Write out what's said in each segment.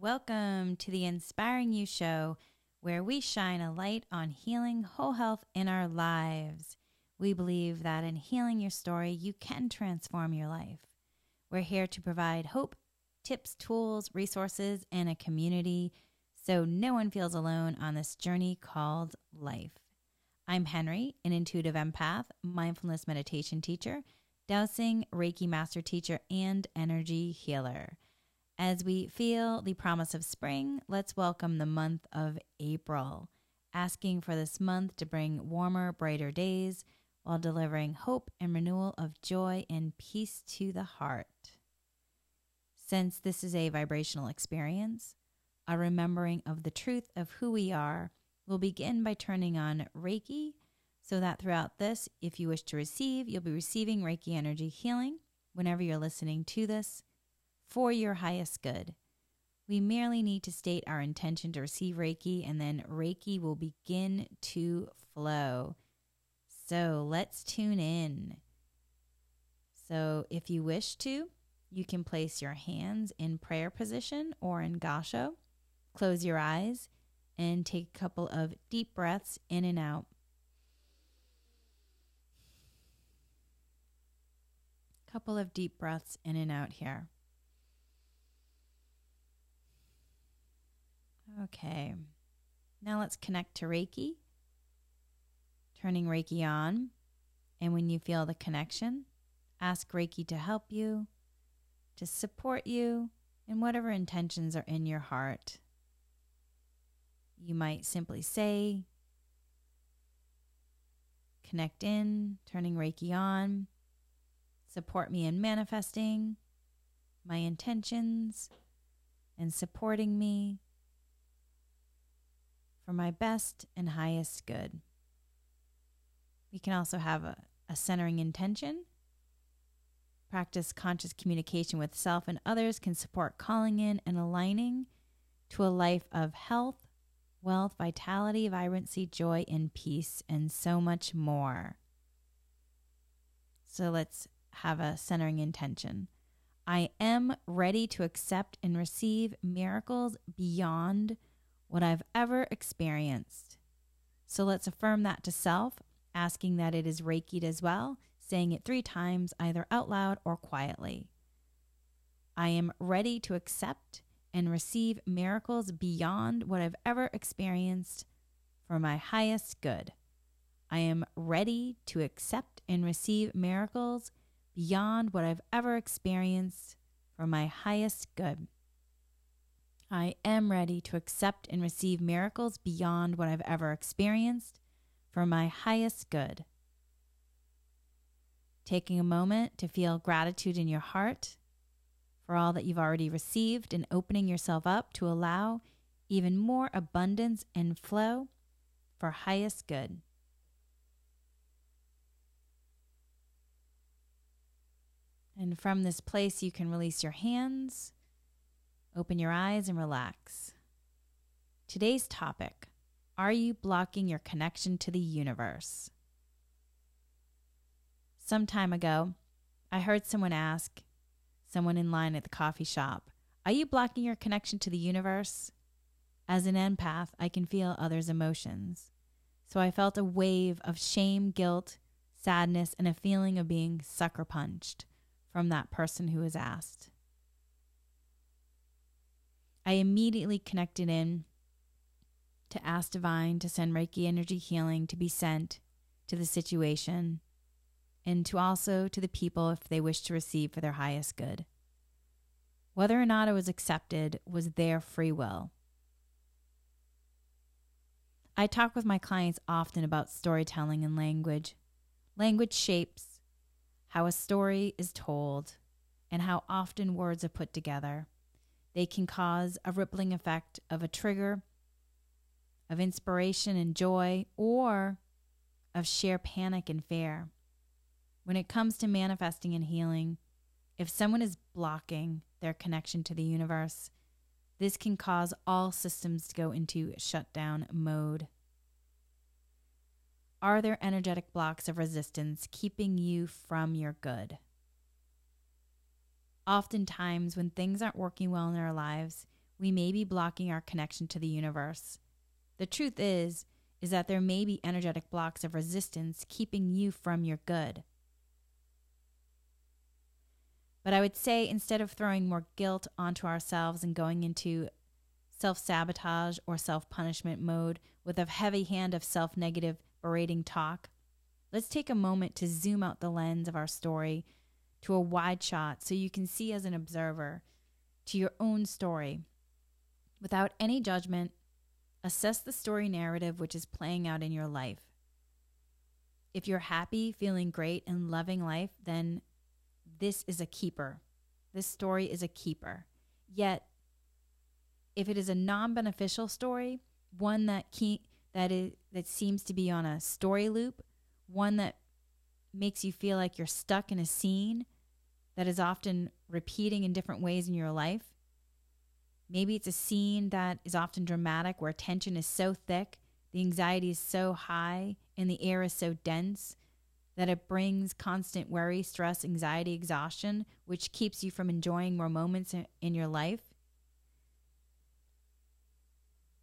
Welcome to the Inspiring You Show, where we shine a light on healing whole health in our lives. We believe that in healing your story, you can transform your life. We're here to provide hope, tips, tools, resources, and a community so no one feels alone on this journey called life. I'm Henry, an intuitive empath, mindfulness meditation teacher, dowsing Reiki master teacher, and energy healer. As we feel the promise of spring, let's welcome the month of April, asking for this month to bring warmer, brighter days while delivering hope and renewal of joy and peace to the heart. Since this is a vibrational experience, a remembering of the truth of who we are will begin by turning on Reiki so that throughout this, if you wish to receive, you'll be receiving Reiki energy healing whenever you're listening to this for your highest good. We merely need to state our intention to receive Reiki, and then Reiki will begin to flow. So let's tune in. So, if you wish to, you can place your hands in prayer position or in gassho. Close your eyes and take a couple of deep breaths in and out. Couple of deep breaths in and out here. Okay. Now let's connect to Reiki. Turning Reiki on. And when you feel the connection, ask Reiki to help you, to support you in whatever intentions are in your heart. You might simply say, connect in, turning Reiki on, support me in manifesting my intentions and supporting me for my best and highest good. We can also have a, a centering intention. Practice conscious communication with self and others can support calling in and aligning to a life of health, wealth, vitality, vibrancy, joy, and peace, and so much more. So let's have a centering intention. I am ready to accept and receive miracles beyond what I've ever experienced. So let's affirm that to self, asking that it is Reiki'd as well, saying it three times, either out loud or quietly. I am ready to accept and receive miracles beyond what I've ever experienced for my highest good. I am ready to accept and receive miracles beyond what I've ever experienced for my highest good. I am ready to accept and receive miracles beyond what I've ever experienced for my highest good. Taking a moment to feel gratitude in your heart for all that you've already received and opening yourself up to allow even more abundance and flow for highest good. And from this place, you can release your hands Open your eyes and relax. Today's topic Are you blocking your connection to the universe? Some time ago, I heard someone ask someone in line at the coffee shop, Are you blocking your connection to the universe? As an empath, I can feel others' emotions. So I felt a wave of shame, guilt, sadness, and a feeling of being sucker punched from that person who was asked. I immediately connected in to ask Divine to send Reiki energy healing to be sent to the situation and to also to the people if they wish to receive for their highest good. Whether or not it was accepted was their free will. I talk with my clients often about storytelling and language. Language shapes how a story is told and how often words are put together. They can cause a rippling effect of a trigger, of inspiration and joy, or of sheer panic and fear. When it comes to manifesting and healing, if someone is blocking their connection to the universe, this can cause all systems to go into shutdown mode. Are there energetic blocks of resistance keeping you from your good? Oftentimes, when things aren't working well in our lives, we may be blocking our connection to the universe. The truth is is that there may be energetic blocks of resistance keeping you from your good. But I would say instead of throwing more guilt onto ourselves and going into self sabotage or self punishment mode with a heavy hand of self negative berating talk, let's take a moment to zoom out the lens of our story to a wide shot so you can see as an observer to your own story without any judgment. Assess the story narrative which is playing out in your life. If you're happy, feeling great, and loving life, then this is a keeper. This story is a keeper. Yet, if it is a non-beneficial story, one that that is that seems to be on a story loop, one that makes you feel like you're stuck in a scene that is often repeating in different ways in your life. Maybe it's a scene that is often dramatic where tension is so thick, the anxiety is so high, and the air is so dense that it brings constant worry, stress, anxiety, exhaustion, which keeps you from enjoying more moments in your life.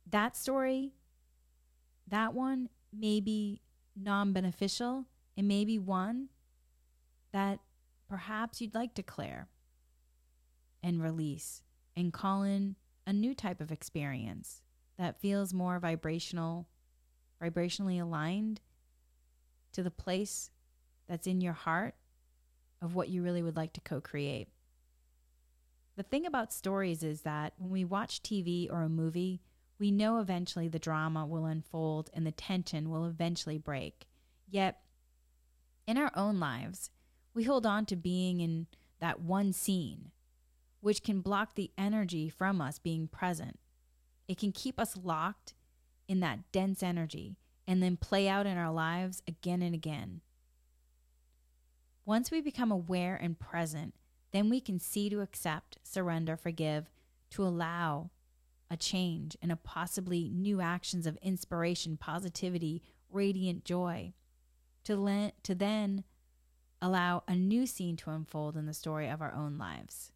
That story, that one may be non beneficial. It may be one that perhaps you'd like to clear and release and call in a new type of experience that feels more vibrational, vibrationally aligned to the place that's in your heart of what you really would like to co create. The thing about stories is that when we watch TV or a movie, we know eventually the drama will unfold and the tension will eventually break. Yet, in our own lives, we hold on to being in that one scene, which can block the energy from us being present. It can keep us locked in that dense energy and then play out in our lives again and again. Once we become aware and present, then we can see to accept, surrender, forgive, to allow, a change and a possibly new actions of inspiration, positivity, radiant joy, to, le- to then allow a new scene to unfold in the story of our own lives.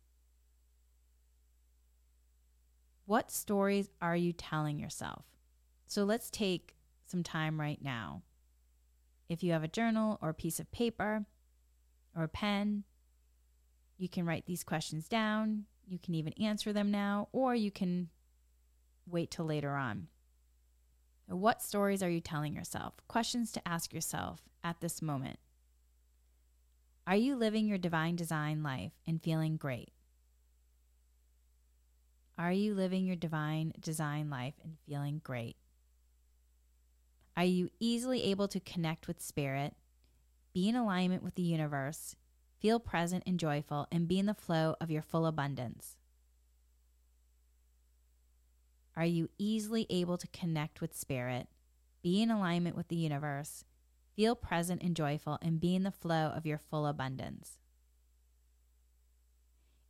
What stories are you telling yourself? So let's take some time right now. If you have a journal or a piece of paper or a pen, you can write these questions down. You can even answer them now, or you can wait till later on. What stories are you telling yourself? Questions to ask yourself at this moment. Are you living your divine design life and feeling great? Are you living your divine design life and feeling great? Are you easily able to connect with spirit, be in alignment with the universe, feel present and joyful, and be in the flow of your full abundance? Are you easily able to connect with spirit, be in alignment with the universe, feel present and joyful, and be in the flow of your full abundance?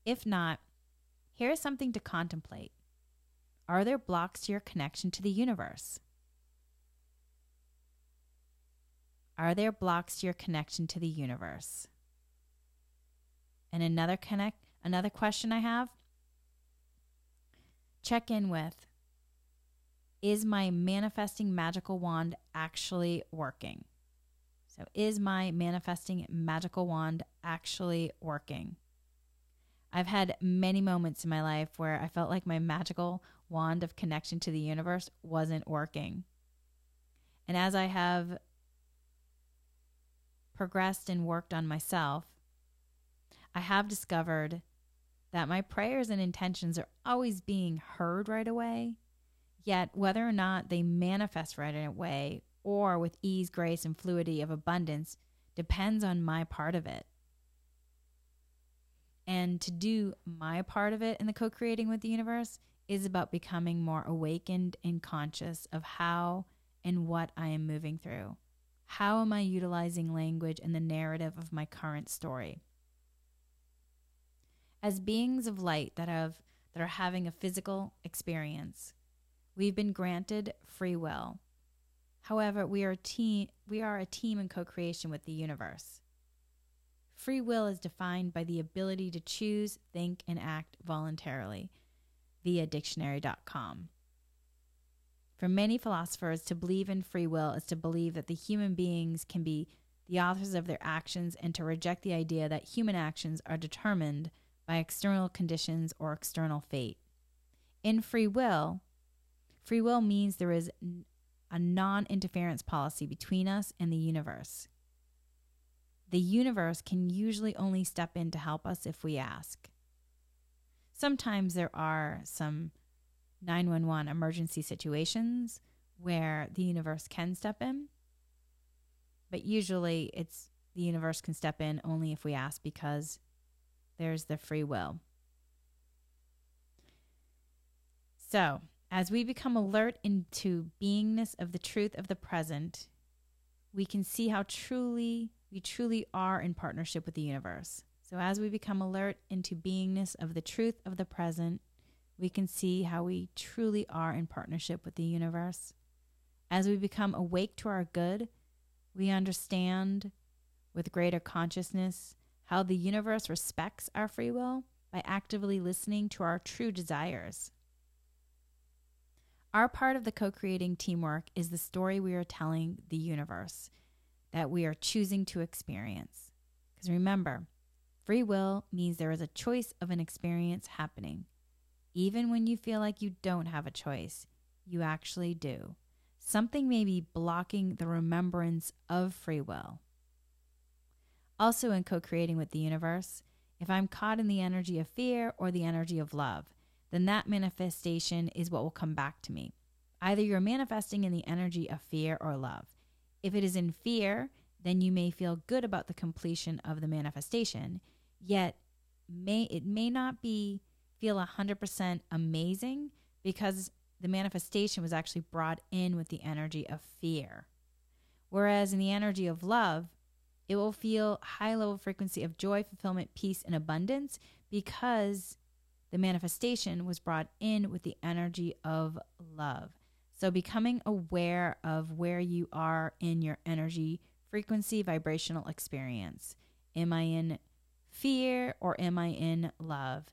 If not, here is something to contemplate. Are there blocks to your connection to the universe? Are there blocks to your connection to the universe? And another connect another question I have check in with is my manifesting magical wand actually working? So, is my manifesting magical wand actually working? I've had many moments in my life where I felt like my magical wand of connection to the universe wasn't working. And as I have progressed and worked on myself, I have discovered that my prayers and intentions are always being heard right away Yet, whether or not they manifest right away or with ease, grace, and fluidity of abundance depends on my part of it. And to do my part of it in the co creating with the universe is about becoming more awakened and conscious of how and what I am moving through. How am I utilizing language and the narrative of my current story? As beings of light that have that are having a physical experience, We've been granted free will. However, we are a team, we are a team in co-creation with the universe. Free will is defined by the ability to choose, think, and act voluntarily via dictionary.com. For many philosophers, to believe in free will is to believe that the human beings can be the authors of their actions and to reject the idea that human actions are determined by external conditions or external fate. In free will, free will means there is a non interference policy between us and the universe. The universe can usually only step in to help us if we ask. Sometimes there are some 911 emergency situations where the universe can step in, but usually it's the universe can step in only if we ask because there's the free will. So, as we become alert into beingness of the truth of the present, we can see how truly we truly are in partnership with the universe. So, as we become alert into beingness of the truth of the present, we can see how we truly are in partnership with the universe. As we become awake to our good, we understand with greater consciousness how the universe respects our free will by actively listening to our true desires. Our part of the co creating teamwork is the story we are telling the universe that we are choosing to experience. Because remember, free will means there is a choice of an experience happening. Even when you feel like you don't have a choice, you actually do. Something may be blocking the remembrance of free will. Also, in co creating with the universe, if I'm caught in the energy of fear or the energy of love, then that manifestation is what will come back to me. Either you're manifesting in the energy of fear or love. If it is in fear, then you may feel good about the completion of the manifestation, yet may it may not be feel 100% amazing because the manifestation was actually brought in with the energy of fear. Whereas in the energy of love, it will feel high level frequency of joy, fulfillment, peace, and abundance because the manifestation was brought in with the energy of love. So, becoming aware of where you are in your energy, frequency, vibrational experience. Am I in fear or am I in love?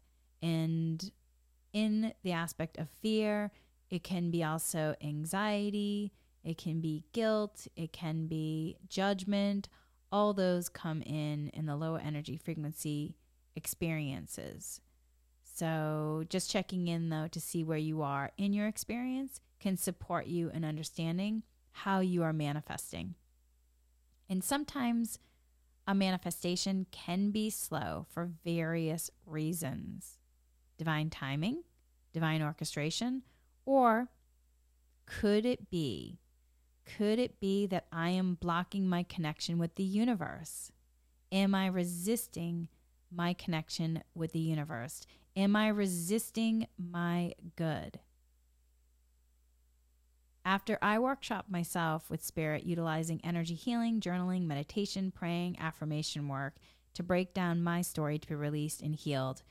And in the aspect of fear, it can be also anxiety, it can be guilt, it can be judgment. All those come in in the low energy frequency experiences. So, just checking in though to see where you are in your experience can support you in understanding how you are manifesting. And sometimes a manifestation can be slow for various reasons divine timing, divine orchestration, or could it be? Could it be that I am blocking my connection with the universe? Am I resisting my connection with the universe? Am I resisting my good? After I workshop myself with spirit, utilizing energy healing, journaling, meditation, praying, affirmation work to break down my story to be released and healed,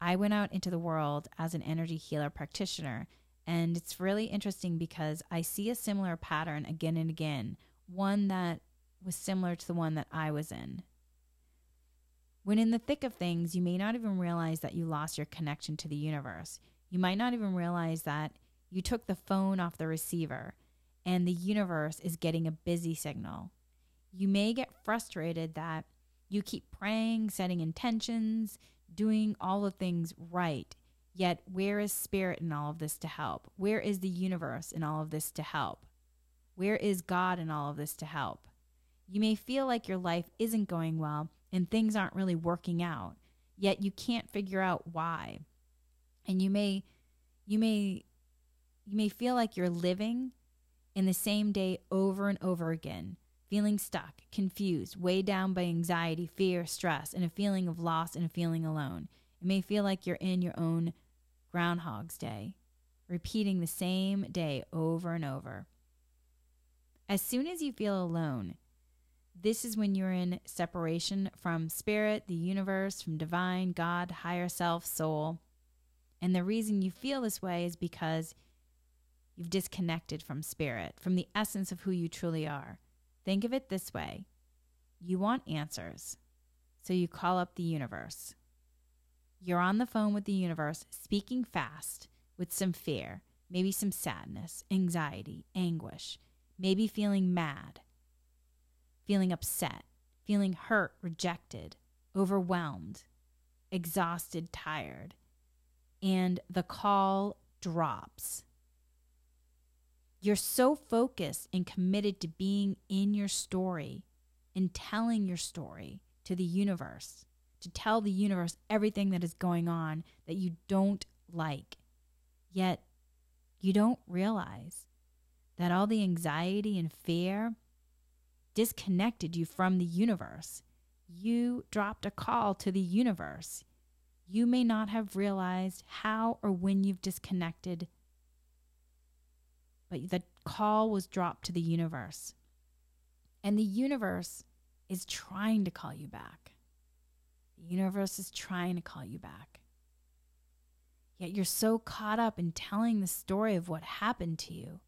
I went out into the world as an energy healer practitioner. And it's really interesting because I see a similar pattern again and again, one that was similar to the one that I was in. When in the thick of things, you may not even realize that you lost your connection to the universe. You might not even realize that you took the phone off the receiver and the universe is getting a busy signal. You may get frustrated that you keep praying, setting intentions, doing all the things right. Yet, where is spirit in all of this to help? Where is the universe in all of this to help? Where is God in all of this to help? You may feel like your life isn't going well and things aren't really working out, yet you can't figure out why. And you may you may you may feel like you're living in the same day over and over again, feeling stuck, confused, weighed down by anxiety, fear, stress, and a feeling of loss and a feeling alone. It may feel like you're in your own Groundhog's Day, repeating the same day over and over. As soon as you feel alone, this is when you're in separation from spirit, the universe, from divine, God, higher self, soul. And the reason you feel this way is because you've disconnected from spirit, from the essence of who you truly are. Think of it this way you want answers, so you call up the universe. You're on the phone with the universe, speaking fast, with some fear, maybe some sadness, anxiety, anguish, maybe feeling mad, feeling upset, feeling hurt, rejected, overwhelmed, exhausted, tired, and the call drops. You're so focused and committed to being in your story and telling your story to the universe, to tell the universe everything that is going on that you don't like. Yet you don't realize that all the anxiety and fear disconnected you from the universe. You dropped a call to the universe. You may not have realized how or when you've disconnected, but the call was dropped to the universe. And the universe is trying to call you back. The universe is trying to call you back. Yet you're so caught up in telling the story of what happened to you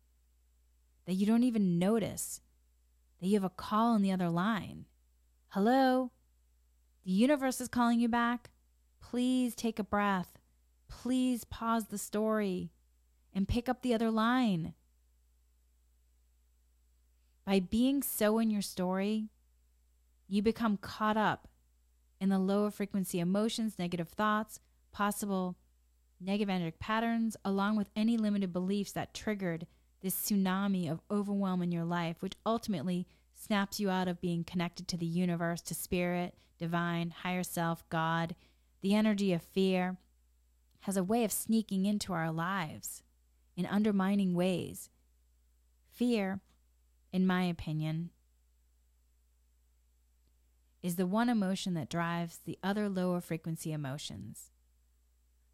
that you don't even notice that you have a call on the other line. Hello? The universe is calling you back. Please take a breath. Please pause the story and pick up the other line. By being so in your story, you become caught up in the lower frequency emotions, negative thoughts, possible negative energetic patterns, along with any limited beliefs that triggered this tsunami of overwhelm in your life, which ultimately snaps you out of being connected to the universe, to spirit, divine, higher self, God. The energy of fear has a way of sneaking into our lives in undermining ways. Fear, in my opinion, is the one emotion that drives the other lower frequency emotions.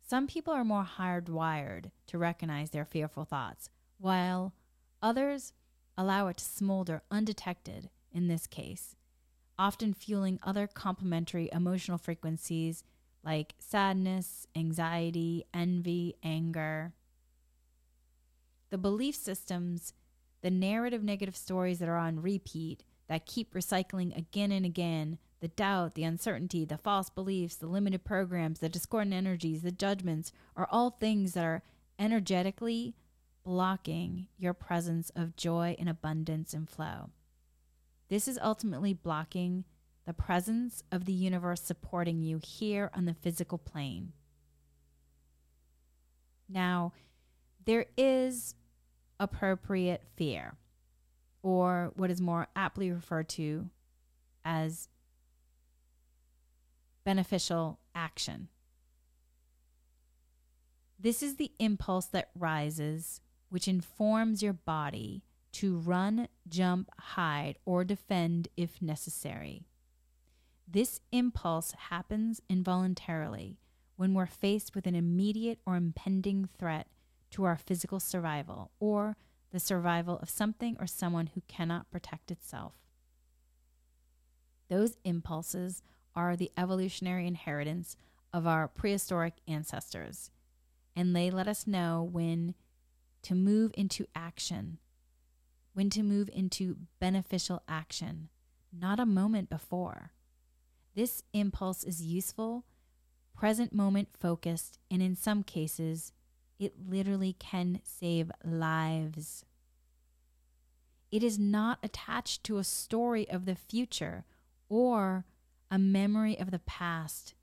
Some people are more hardwired to recognize their fearful thoughts, while others allow it to smolder undetected in this case, often fueling other complementary emotional frequencies like sadness, anxiety, envy, anger. The belief systems, the narrative negative stories that are on repeat, that keep recycling again and again the doubt, the uncertainty, the false beliefs, the limited programs, the discordant energies, the judgments are all things that are energetically blocking your presence of joy and abundance and flow. This is ultimately blocking the presence of the universe supporting you here on the physical plane. Now, there is appropriate fear, or what is more aptly referred to as beneficial action. This is the impulse that rises which informs your body to run, jump, hide, or defend if necessary. This impulse happens involuntarily when we're faced with an immediate or impending threat to our physical survival or the survival of something or someone who cannot protect itself. Those impulses are the evolutionary inheritance of our prehistoric ancestors, and they let us know when to move into action, when to move into beneficial action, not a moment before. This impulse is useful, present moment focused, and in some cases, it literally can save lives. It is not attached to a story of the future or a memory of the past.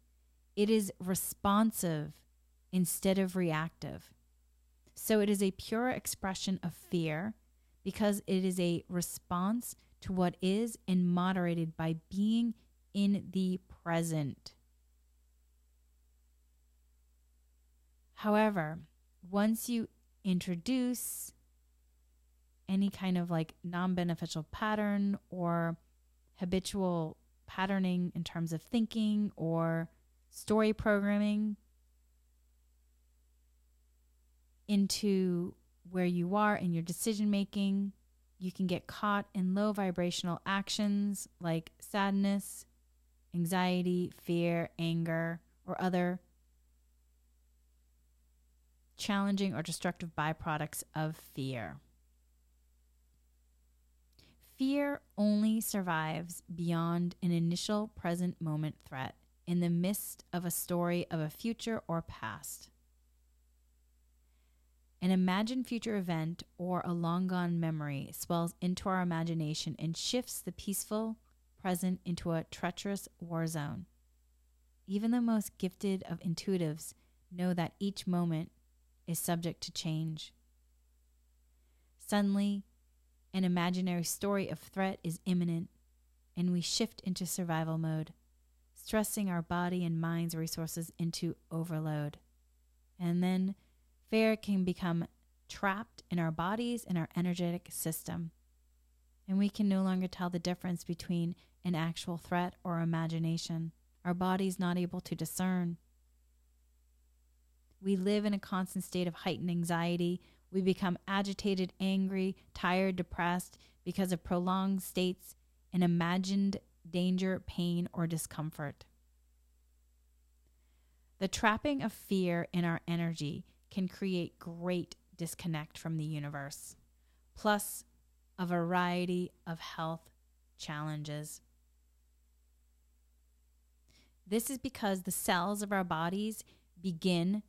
It is responsive instead of reactive. So it is a pure expression of fear because it is a response to what is and moderated by being in the present. However, once you introduce any kind of like non beneficial pattern or habitual patterning in terms of thinking or story programming, into where you are in your decision making. You can get caught in low vibrational actions like sadness, anxiety, fear, anger, or other challenging or destructive byproducts of fear. Fear only survives beyond an initial present moment threat in the midst of a story of a future or past. An imagined future event or a long gone memory swells into our imagination and shifts the peaceful present into a treacherous war zone. Even the most gifted of intuitives know that each moment is subject to change. Suddenly, an imaginary story of threat is imminent, and we shift into survival mode, stressing our body and mind's resources into overload. And then fear can become trapped in our bodies and our energetic system. And we can no longer tell the difference between an actual threat or imagination. Our body's not able to discern. We live in a constant state of heightened anxiety. We become agitated, angry, tired, depressed because of prolonged states in imagined danger, pain, or discomfort. The trapping of fear in our energy can create great disconnect from the universe, plus a variety of health challenges. This is because the cells of our bodies begin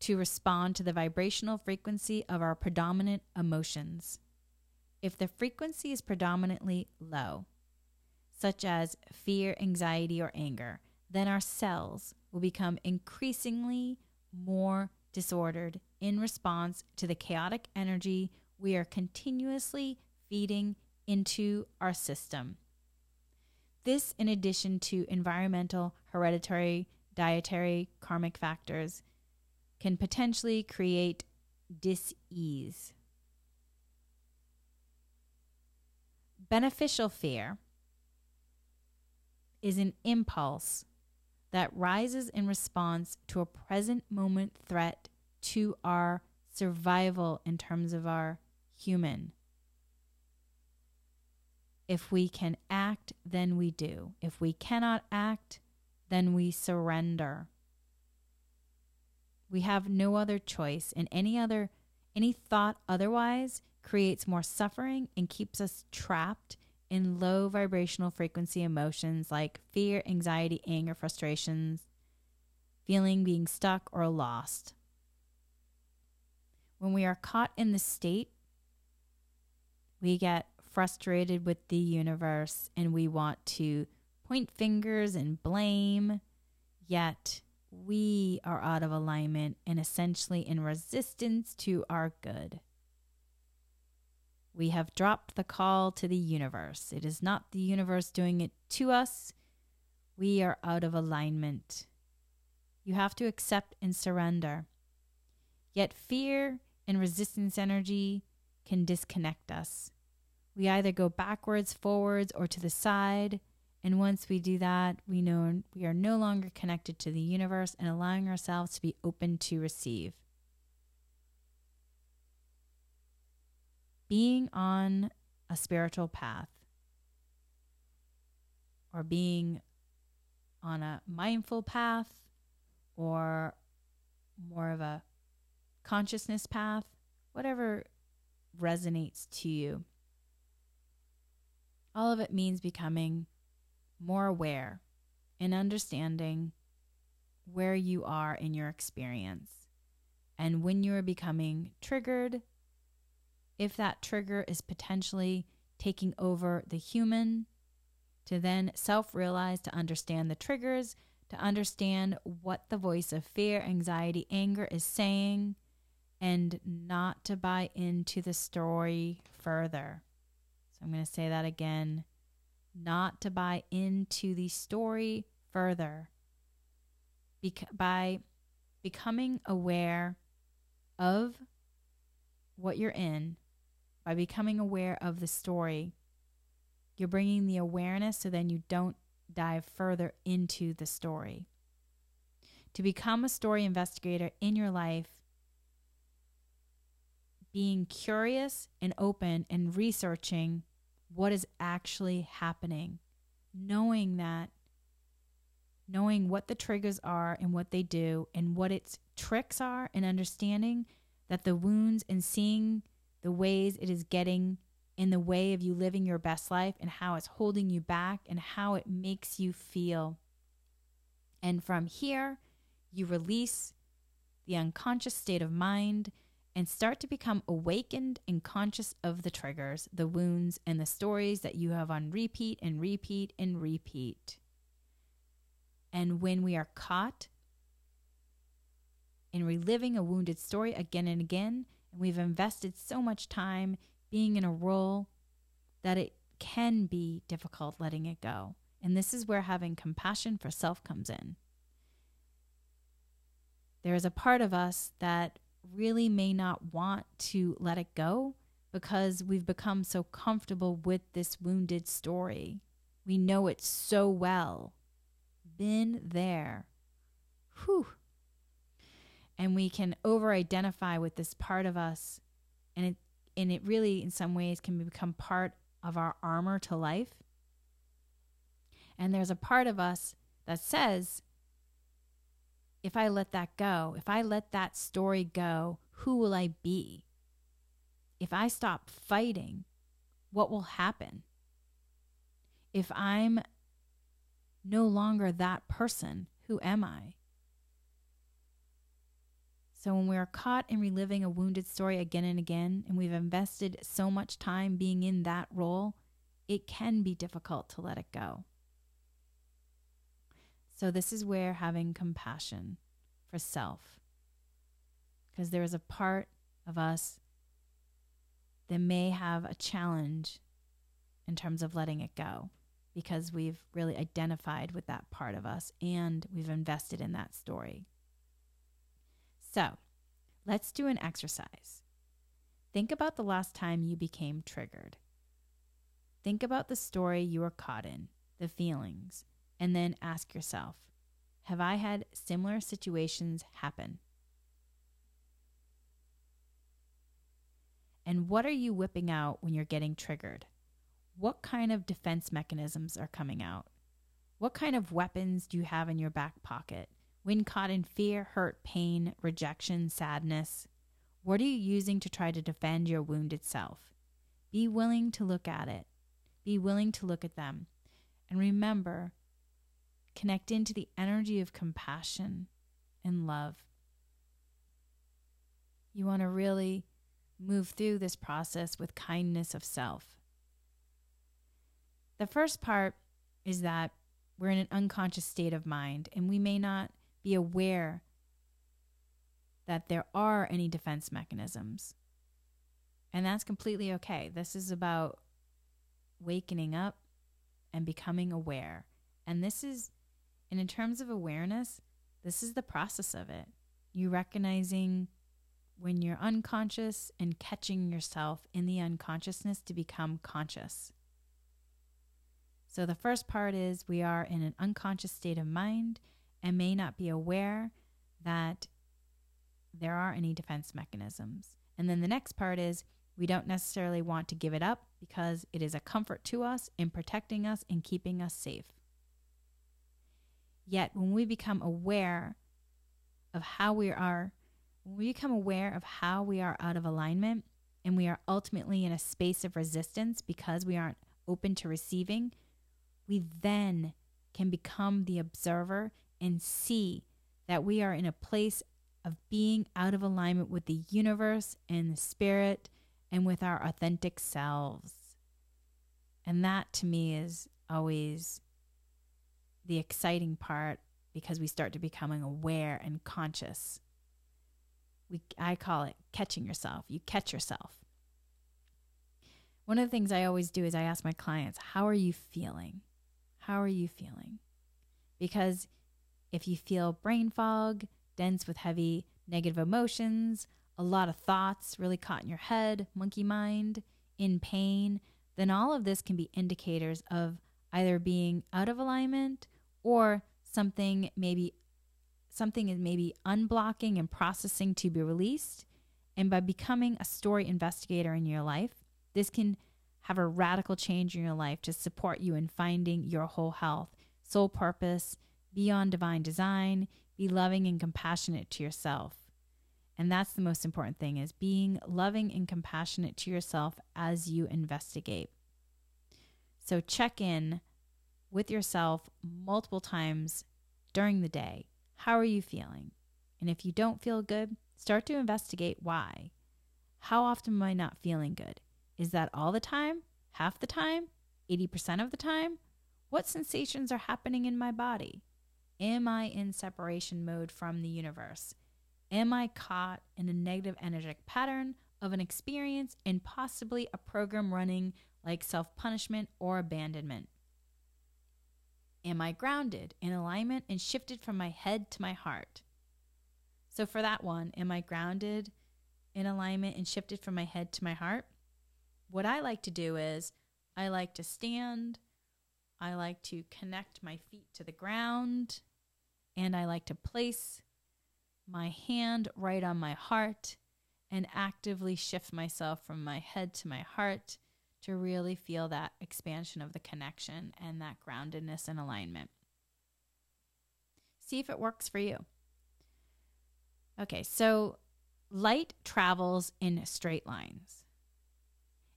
to respond to the vibrational frequency of our predominant emotions. If the frequency is predominantly low, such as fear, anxiety, or anger, then our cells will become increasingly more disordered in response to the chaotic energy we are continuously feeding into our system. This, in addition to environmental, hereditary, dietary, karmic factors, can potentially create dis-ease. Beneficial fear is an impulse that rises in response to a present moment threat to our survival in terms of our human. If we can act, then we do. If we cannot act, then we surrender. We have no other choice, and any other any thought otherwise creates more suffering and keeps us trapped in low vibrational frequency emotions like fear, anxiety, anger, frustrations, feeling being stuck or lost. When we are caught in the state, we get frustrated with the universe and we want to point fingers and blame, yet we are out of alignment and essentially in resistance to our good. We have dropped the call to the universe. It is not the universe doing it to us. We are out of alignment. You have to accept and surrender. Yet fear and resistance energy can disconnect us. We either go backwards, forwards, or to the side. And once we do that, we know we are no longer connected to the universe and allowing ourselves to be open to receive. Being on a spiritual path or being on a mindful path or more of a consciousness path, whatever resonates to you. All of it means becoming more aware and understanding where you are in your experience. And when you are becoming triggered, if that trigger is potentially taking over the human, to then self realize, to understand the triggers, to understand what the voice of fear, anxiety, anger is saying, and not to buy into the story further. So I'm going to say that again not to buy into the story further Bec- by becoming aware of what you're in, by becoming aware of the story, you're bringing the awareness so then you don't dive further into the story. To become a story investigator in your life, being curious and open and researching what is actually happening, knowing that, knowing what the triggers are and what they do, and what its tricks are, and understanding that the wounds and seeing the ways it is getting in the way of you living your best life and how it's holding you back and how it makes you feel. And from here, you release the unconscious state of mind and start to become awakened and conscious of the triggers, the wounds, and the stories that you have on repeat and repeat and repeat. And when we are caught in reliving a wounded story again and again, and we've invested so much time being in a role that it can be difficult letting it go. And this is where having compassion for self comes in. There is a part of us that really may not want to let it go because we've become so comfortable with this wounded story. We know it so well. Been there. Whew. And we can over identify with this part of us. And it, and it really, in some ways, can become part of our armor to life. And there's a part of us that says, if I let that go, if I let that story go, who will I be? If I stop fighting, what will happen? If I'm no longer that person, who am I? So, when we are caught in reliving a wounded story again and again, and we've invested so much time being in that role, it can be difficult to let it go. So, this is where having compassion for self, because there is a part of us that may have a challenge in terms of letting it go because we've really identified with that part of us and we've invested in that story. So, let's do an exercise. Think about the last time you became triggered. Think about the story you were caught in, the feelings, and then ask yourself Have I had similar situations happen? And what are you whipping out when you're getting triggered? What kind of defense mechanisms are coming out? What kind of weapons do you have in your back pocket? When caught in fear, hurt, pain, rejection, sadness, what are you using to try to defend your wounded self? Be willing to look at it. Be willing to look at them. And remember, Connect into the energy of compassion and love. You want to really move through this process with kindness of self. The first part is that we're in an unconscious state of mind and we may not be aware that there are any defense mechanisms. And that's completely okay. This is about wakening up and becoming aware. And this is and in terms of awareness, this is the process of it. You recognizing when you're unconscious and catching yourself in the unconsciousness to become conscious. So, the first part is we are in an unconscious state of mind and may not be aware that there are any defense mechanisms. And then the next part is we don't necessarily want to give it up because it is a comfort to us in protecting us and keeping us safe. Yet, when we become aware of how we are, when we become aware of how we are out of alignment and we are ultimately in a space of resistance because we aren't open to receiving, we then can become the observer and see that we are in a place of being out of alignment with the universe and the spirit and with our authentic selves. And that to me is always the exciting part because we start to becoming aware and conscious. We, I call it catching yourself. You catch yourself. One of the things I always do is I ask my clients, How are you feeling? How are you feeling? Because if you feel brain fog, dense with heavy negative emotions, a lot of thoughts really caught in your head, monkey mind, in pain, then all of this can be indicators of either being out of alignment or something maybe something is maybe unblocking and processing to be released. And by becoming a story investigator in your life, this can have a radical change in your life to support you in finding your whole health, soul purpose, beyond divine design, be loving and compassionate to yourself. And that's the most important thing is being loving and compassionate to yourself as you investigate. So check in with yourself multiple times during the day. How are you feeling? And if you don't feel good, start to investigate why. How often am I not feeling good? Is that all the time? Half the time? 80% of the time? What sensations are happening in my body? Am I in separation mode from the universe? Am I caught in a negative energetic pattern of an experience and possibly a program running like self punishment or abandonment? Am I grounded in alignment and shifted from my head to my heart? So, for that one, am I grounded in alignment and shifted from my head to my heart? What I like to do is I like to stand, I like to connect my feet to the ground, and I like to place my hand right on my heart and actively shift myself from my head to my heart to really feel that expansion of the connection and that groundedness and alignment. See if it works for you. Okay, so light travels in straight lines,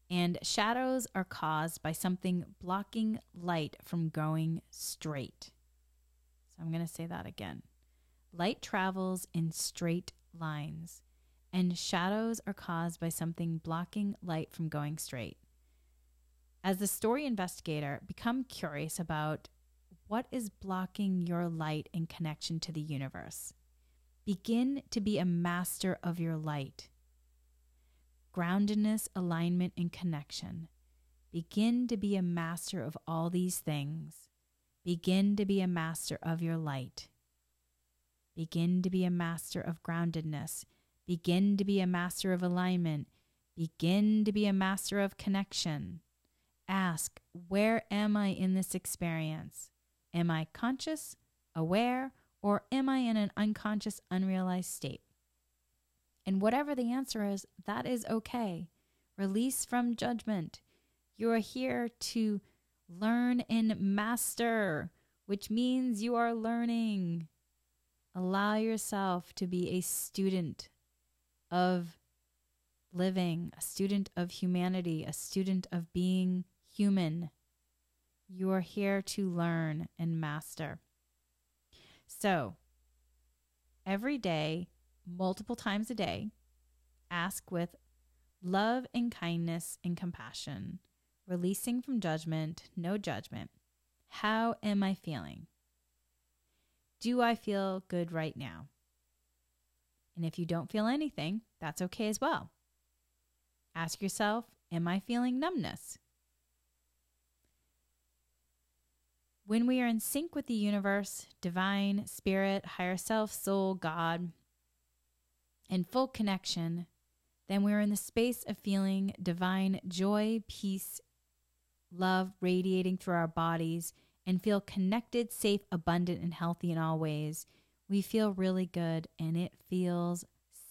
and shadows are caused by something blocking light from going straight. So I'm going to say that again. Light travels in straight lines, and shadows are caused by something blocking light from going straight. As the story investigator, become curious about what is blocking your light and connection to the universe. Begin to be a master of your light. Groundedness, alignment, and connection. Begin to be a master of all these things. Begin to be a master of your light. Begin to be a master of groundedness. Begin to be a master of alignment. Begin to be a master of connection. Ask, where am I in this experience? Am I conscious, aware, or am I in an unconscious, unrealized state? And whatever the answer is, that is okay. Release from judgment. You are here to learn and master, which means you are learning. Allow yourself to be a student of living, a student of humanity, a student of being human. You are here to learn and master. So, every day, multiple times a day, ask with love and kindness and compassion, releasing from judgment, no judgment. How am I feeling? Do I feel good right now? And if you don't feel anything, that's okay as well. Ask yourself, am I feeling numbness? When we are in sync with the universe, divine, spirit, higher self, soul, God, in full connection, then we are in the space of feeling divine joy, peace, love radiating through our bodies and feel connected, safe, abundant, and healthy in all ways. We feel really good and it feels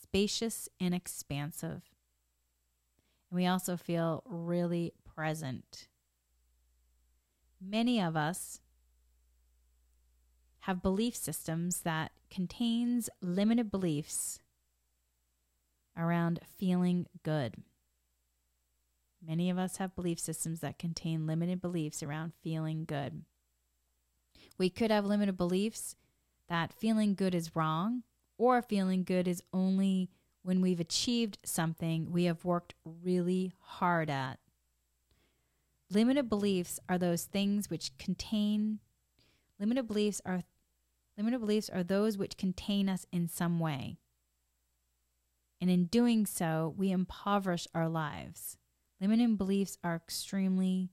spacious and expansive. And we also feel really present. Many of us have belief systems that contains limited beliefs around feeling good. Many of us have belief systems that contain limited beliefs around feeling good. We could have limited beliefs that feeling good is wrong or feeling good is only when we've achieved something we have worked really hard at. Limited beliefs are those things which contain Limited beliefs are limited beliefs are those which contain us in some way. And in doing so, we impoverish our lives. Limiting beliefs are extremely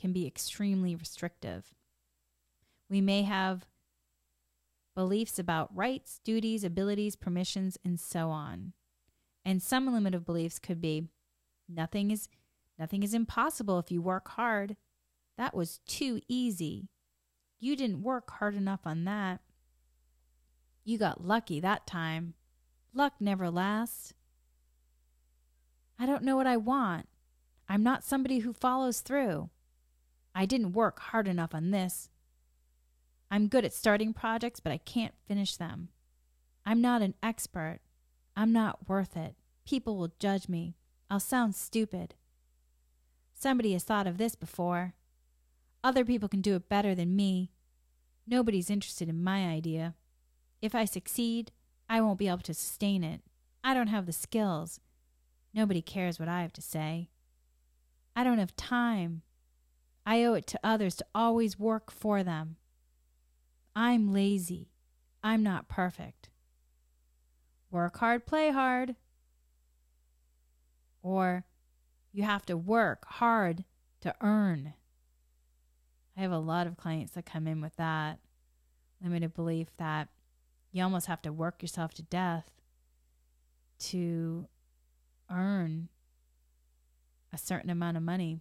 can be extremely restrictive. We may have beliefs about rights, duties, abilities, permissions, and so on. And some limited beliefs could be nothing is nothing is impossible if you work hard. That was too easy. You didn't work hard enough on that. You got lucky that time. Luck never lasts. I don't know what I want. I'm not somebody who follows through. I didn't work hard enough on this. I'm good at starting projects, but I can't finish them. I'm not an expert. I'm not worth it. People will judge me. I'll sound stupid. Somebody has thought of this before. Other people can do it better than me. Nobody's interested in my idea. If I succeed, I won't be able to sustain it. I don't have the skills. Nobody cares what I have to say. I don't have time. I owe it to others to always work for them. I'm lazy. I'm not perfect. Work hard, play hard. Or you have to work hard to earn. I have a lot of clients that come in with that limited belief that you almost have to work yourself to death to earn a certain amount of money.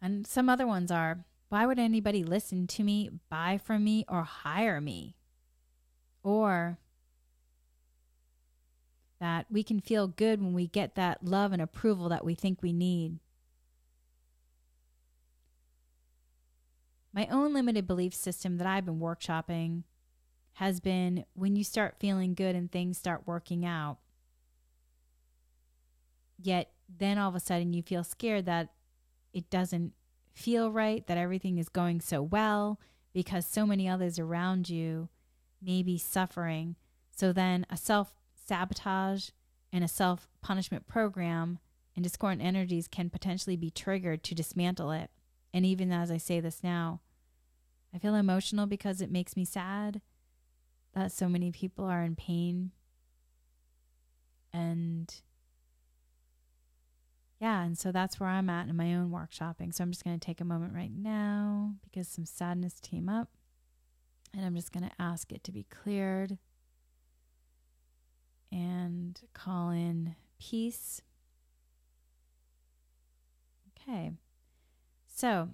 And some other ones are why would anybody listen to me, buy from me, or hire me? Or that we can feel good when we get that love and approval that we think we need. My own limited belief system that I've been workshopping has been when you start feeling good and things start working out, yet then all of a sudden you feel scared that it doesn't feel right, that everything is going so well because so many others around you may be suffering. So then a self sabotage and a self punishment program and discordant energies can potentially be triggered to dismantle it. And even as I say this now, I feel emotional because it makes me sad that so many people are in pain. And yeah, and so that's where I'm at in my own workshopping. So I'm just going to take a moment right now because some sadness came up. And I'm just going to ask it to be cleared and call in peace. Okay. So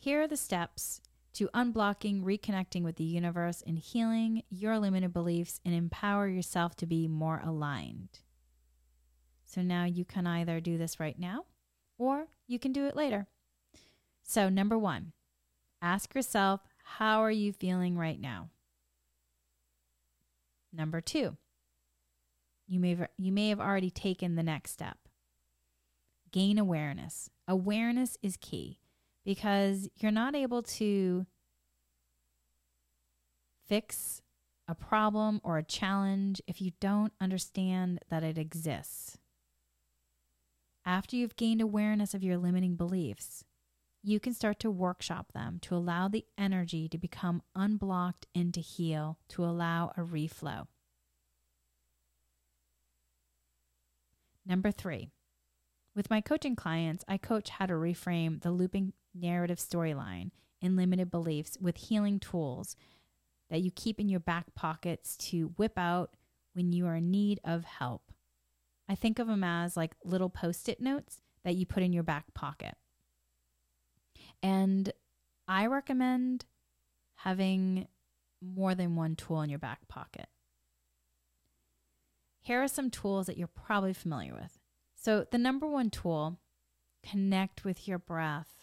here are the steps to unblocking, reconnecting with the universe, and healing your limited beliefs and empower yourself to be more aligned. So now you can either do this right now or you can do it later. So, number one, ask yourself, how are you feeling right now? Number two, you may, you may have already taken the next step. Gain awareness. Awareness is key because you're not able to fix a problem or a challenge if you don't understand that it exists. After you've gained awareness of your limiting beliefs, you can start to workshop them to allow the energy to become unblocked and to heal, to allow a reflow. Number three, with my coaching clients, I coach how to reframe the looping narrative storyline and limited beliefs with healing tools that you keep in your back pockets to whip out when you are in need of help. I think of them as like little post it notes that you put in your back pocket. And I recommend having more than one tool in your back pocket. Here are some tools that you're probably familiar with. So, the number one tool connect with your breath.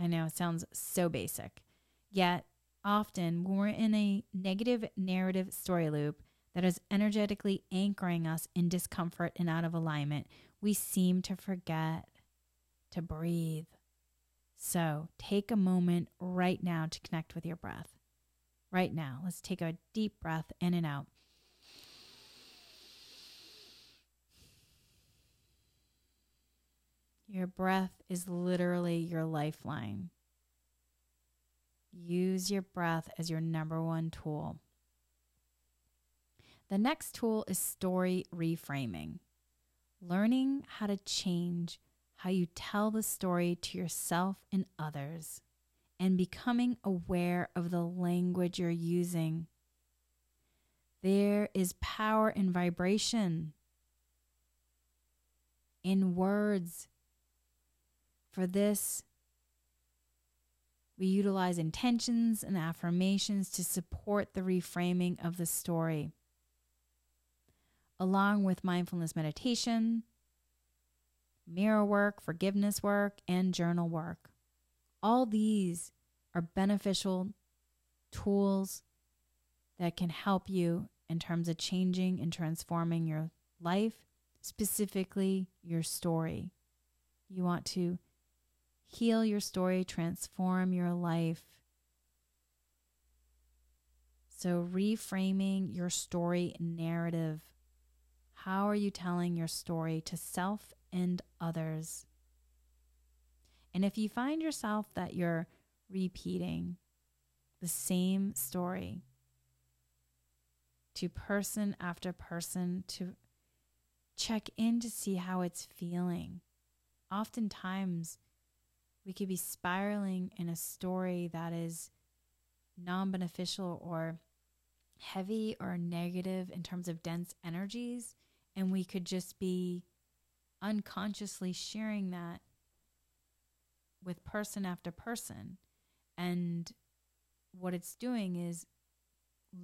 I know it sounds so basic. Yet, often when we're in a negative narrative story loop that is energetically anchoring us in discomfort and out of alignment, we seem to forget to breathe. So, take a moment right now to connect with your breath. Right now, let's take a deep breath in and out. Your breath is literally your lifeline. Use your breath as your number one tool. The next tool is story reframing. Learning how to change how you tell the story to yourself and others, and becoming aware of the language you're using. There is power in vibration, in words, for this, we utilize intentions and affirmations to support the reframing of the story, along with mindfulness meditation, mirror work, forgiveness work, and journal work. All these are beneficial tools that can help you in terms of changing and transforming your life, specifically your story. You want to heal your story, transform your life So, reframing your story narrative. How are you telling your story to self and others? And if you find yourself that you're repeating the same story to person after person to check in to see how it's feeling. Oftentimes, we could be spiraling in a story that is non beneficial or heavy or negative in terms of dense energies, and we could just be unconsciously sharing that with person after person. And what it's doing is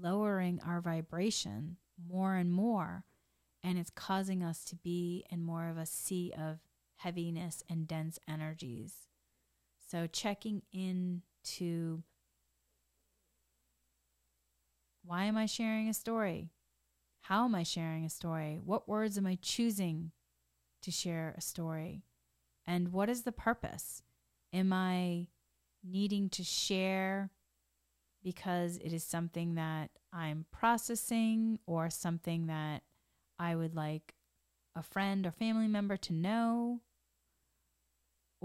lowering our vibration more and more. And it's causing us to be in more of a sea of heaviness and dense energies. So, checking in to why am I sharing a story? How am I sharing a story? What words am I choosing to share a story? And what is the purpose? Am I needing to share because it is something that I'm processing or something that I would like a friend or family member to know?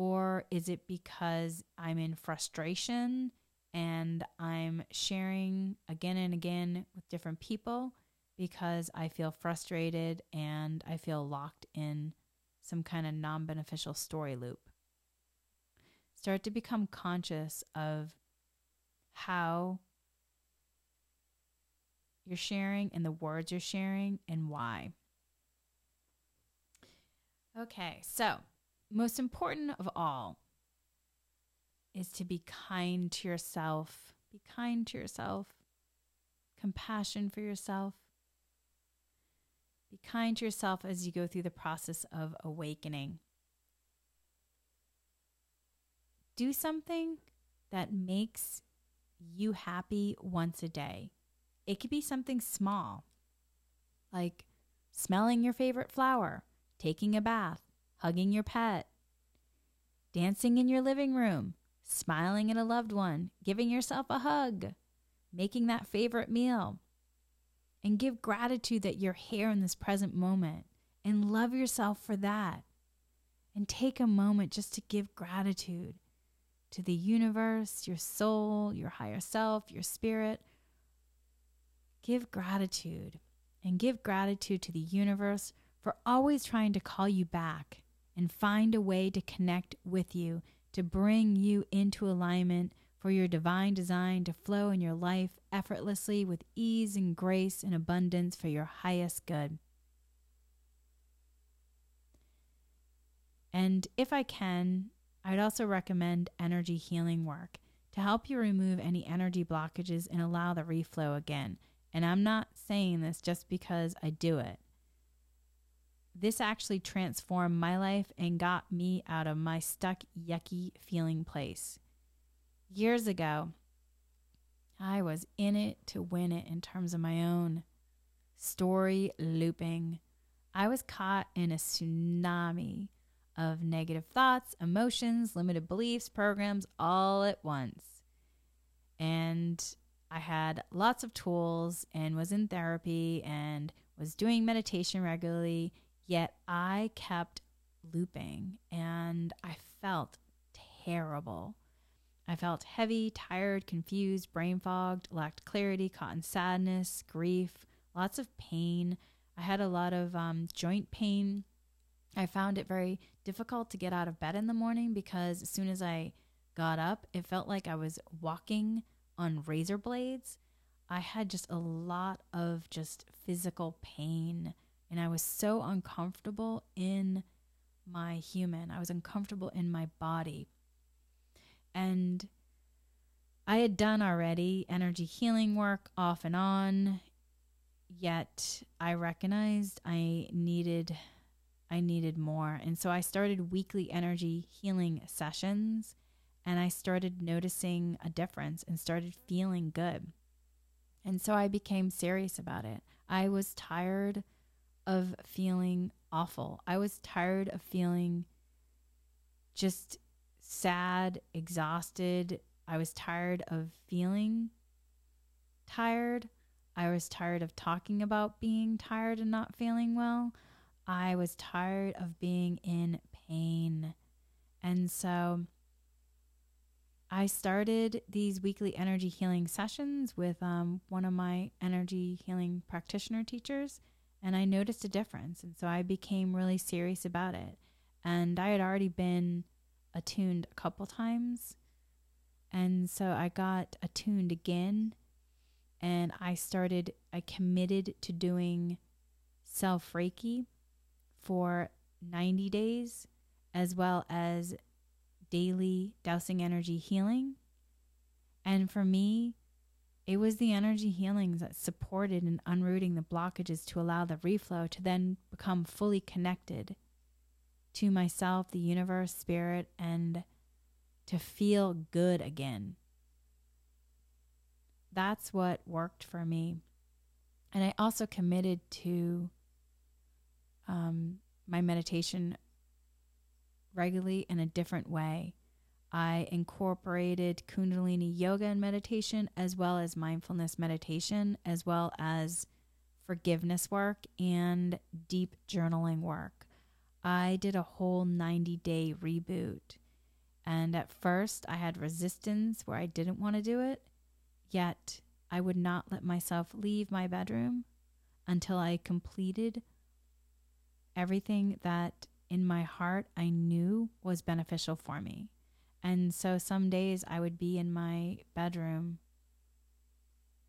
Or is it because I'm in frustration and I'm sharing again and again with different people because I feel frustrated and I feel locked in some kind of non beneficial story loop? Start to become conscious of how you're sharing and the words you're sharing and why. Okay, so most important of all is to be kind to yourself. Be kind to yourself, compassion for yourself. Be kind to yourself as you go through the process of awakening. Do something that makes you happy once a day. It could be something small, like smelling your favorite flower, taking a bath, hugging your pet, dancing in your living room, smiling at a loved one, giving yourself a hug, making that favorite meal. And give gratitude that you're here in this present moment and love yourself for that. And take a moment just to give gratitude to the universe, your soul, your higher self, your spirit. Give gratitude and give gratitude to the universe for always trying to call you back and find a way to connect with you, to bring you into alignment for your divine design to flow in your life effortlessly with ease and grace and abundance for your highest good. And if I can, I'd also recommend energy healing work to help you remove any energy blockages and allow the reflow again. And I'm not saying this just because I do it. This actually transformed my life and got me out of my stuck, yucky feeling place. Years ago, I was in it to win it in terms of my own story looping. I was caught in a tsunami of negative thoughts, emotions, limited beliefs, programs all at once. And I had lots of tools and was in therapy and was doing meditation regularly, yet I kept looping and I felt terrible. I felt heavy, tired, confused, brain fogged, lacked clarity, caught in sadness, grief, lots of pain. I had a lot of um, joint pain. I found it very difficult to get out of bed in the morning because as soon as I got up, it felt like I was walking on razor blades. I had just a lot of just physical pain and I was so uncomfortable in my human. I was uncomfortable in my body. And I had done already energy healing work off and on, yet I recognized I needed I needed more. And so I started weekly energy healing sessions and I started noticing a difference and started feeling good. And so I became serious about it. I was tired of feeling awful. I was tired of feeling just sad, exhausted. I was tired of feeling tired. I was tired of talking about being tired and not feeling well. I was tired of being in pain. And so I started these weekly energy healing sessions with um, one of my energy healing practitioner teachers, and I noticed a difference. And so I became really serious about it. And I had already been attuned a couple times. And so I got attuned again and I started, I committed to doing self Reiki for 90 days, as well as daily dowsing energy healing. And for me, it was the energy healings that supported in unrooting the blockages to allow the reflow to then become fully connected to myself, the universe, spirit, and to feel good again that's what worked for me. And I also committed to um, my meditation regularly in a different way. I incorporated Kundalini yoga and meditation, as well as mindfulness meditation, as well as forgiveness work and deep journaling work. I did a whole 90 day reboot. And at first, I had resistance where I didn't want to do it. Yet I would not let myself leave my bedroom until I completed everything that in my heart I knew was beneficial for me. And so some days I would be in my bedroom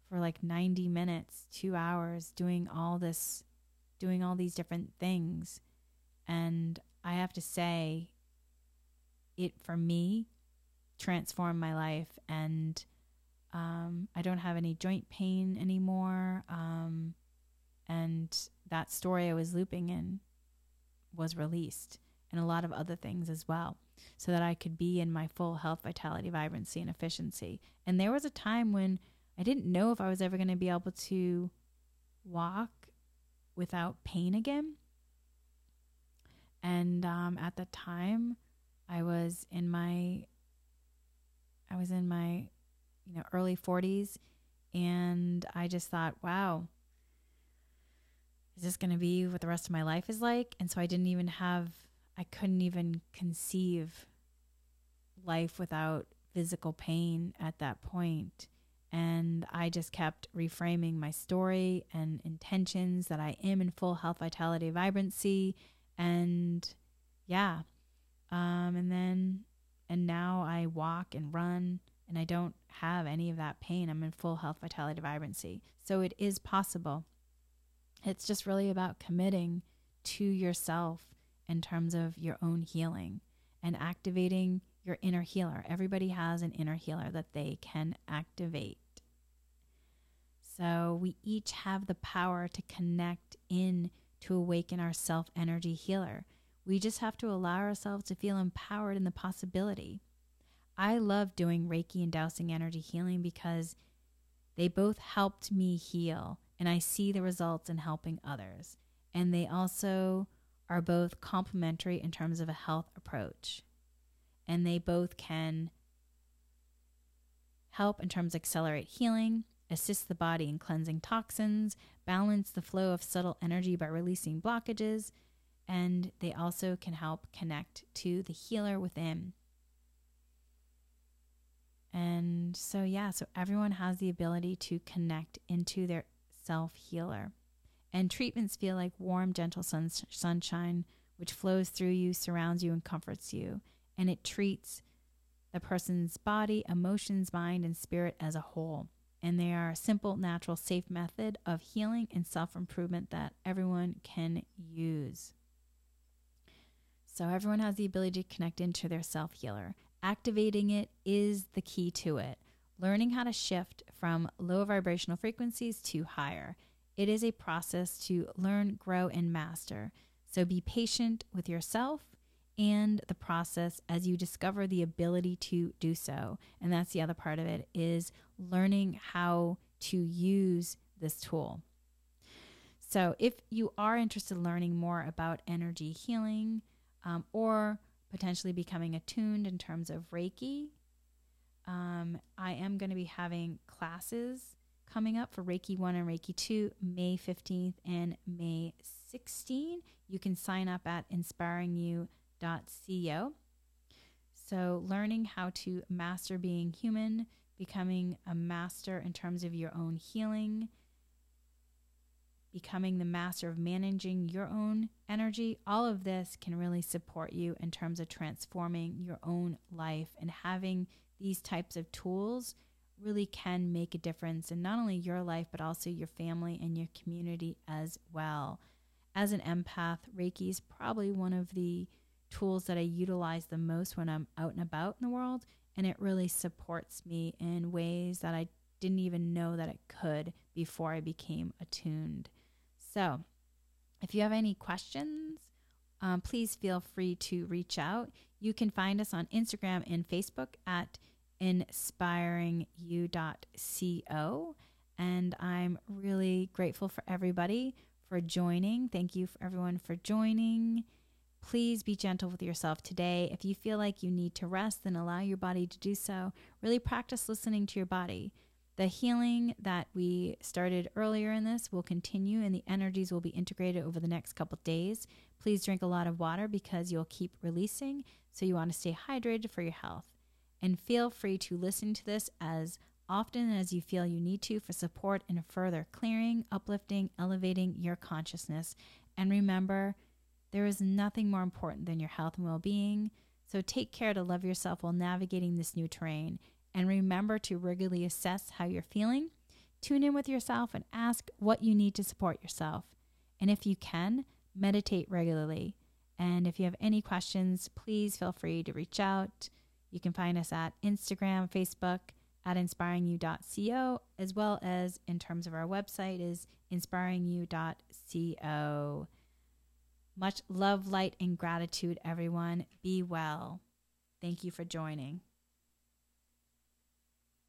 for like 90 minutes, two hours, doing all this, doing all these different things. And I have to say, it for me transformed my life. And um, I don't have any joint pain anymore. Um, and that story I was looping in was released, and a lot of other things as well, so that I could be in my full health, vitality, vibrancy, and efficiency. And there was a time when I didn't know if I was ever going to be able to walk without pain again. And um, at the time, I was in my I was in my you know, early 40s. And I just thought, wow, is this going to be what the rest of my life is like? And so I didn't even have, I couldn't even conceive life without physical pain at that point. And I just kept reframing my story and intentions that I am in full health, vitality, vibrancy. And yeah. Um, and then, and now I walk and run and I don't have any of that pain. I'm in full health, vitality, vibrancy. So it is possible. It's just really about committing to yourself in terms of your own healing and activating your inner healer. Everybody has an inner healer that they can activate. So we each have the power to connect in to awaken our self energy healer. We just have to allow ourselves to feel empowered in the possibility. I love doing Reiki and dowsing energy healing because they both helped me heal and I see the results in helping others. And they also are both complementary in terms of a health approach. And they both can help in terms of accelerate healing, assist the body in cleansing toxins, balance the flow of subtle energy by releasing blockages, and they also can help connect to the healer within and so, yeah, so everyone has the ability to connect into their self healer. And treatments feel like warm, gentle sun- sunshine, which flows through you, surrounds you, and comforts you. And it treats the person's body, emotions, mind, and spirit as a whole. And they are a simple, natural, safe method of healing and self improvement that everyone can use. So, everyone has the ability to connect into their self healer. Activating it is the key to it. Learning how to shift from low vibrational frequencies to higher. It is a process to learn, grow, and master. So be patient with yourself and the process as you discover the ability to do so. And that's the other part of it is learning how to use this tool. So if you are interested in learning more about energy healing um, or potentially becoming attuned in terms of Reiki. Um, I am going to be having classes coming up for Reiki 1 and Reiki 2, May 15th and May 16th. You can sign up at inspiringyou.co. So, learning how to master being human, becoming a master in terms of your own healing, becoming the master of managing your own energy, all of this can really support you in terms of transforming your own life and having these types of tools really can make a difference in not only your life, but also your family and your community as well. As an empath, Reiki is probably one of the tools that I utilize the most when I'm out and about in the world. And it really supports me in ways that I didn't even know that it could before I became attuned. So, if you have any questions, um, please feel free to reach out. You can find us on Instagram and Facebook at inspiringyou.co. And I'm really grateful for everybody for joining. Thank you for everyone for joining. Please be gentle with yourself today. If you feel like you need to rest, then allow your body to do so. Really practice listening to your body. The healing that we started earlier in this will continue and the energies will be integrated over the next couple days. Please drink a lot of water because you'll keep releasing, so you want to stay hydrated for your health. And feel free to listen to this as often as you feel you need to for support in further clearing, uplifting, elevating your consciousness. And remember, there is nothing more important than your health and well being. So take care to love yourself while navigating this new terrain. And remember to regularly assess how you're feeling. Tune in with yourself and ask what you need to support yourself. And if you can, meditate regularly. And if you have any questions, please feel free to reach out. You can find us at Instagram, Facebook, at inspiringyou.co, as well as in terms of our website is inspiringyou.co. Much love, light, and gratitude, everyone. Be well. Thank you for joining.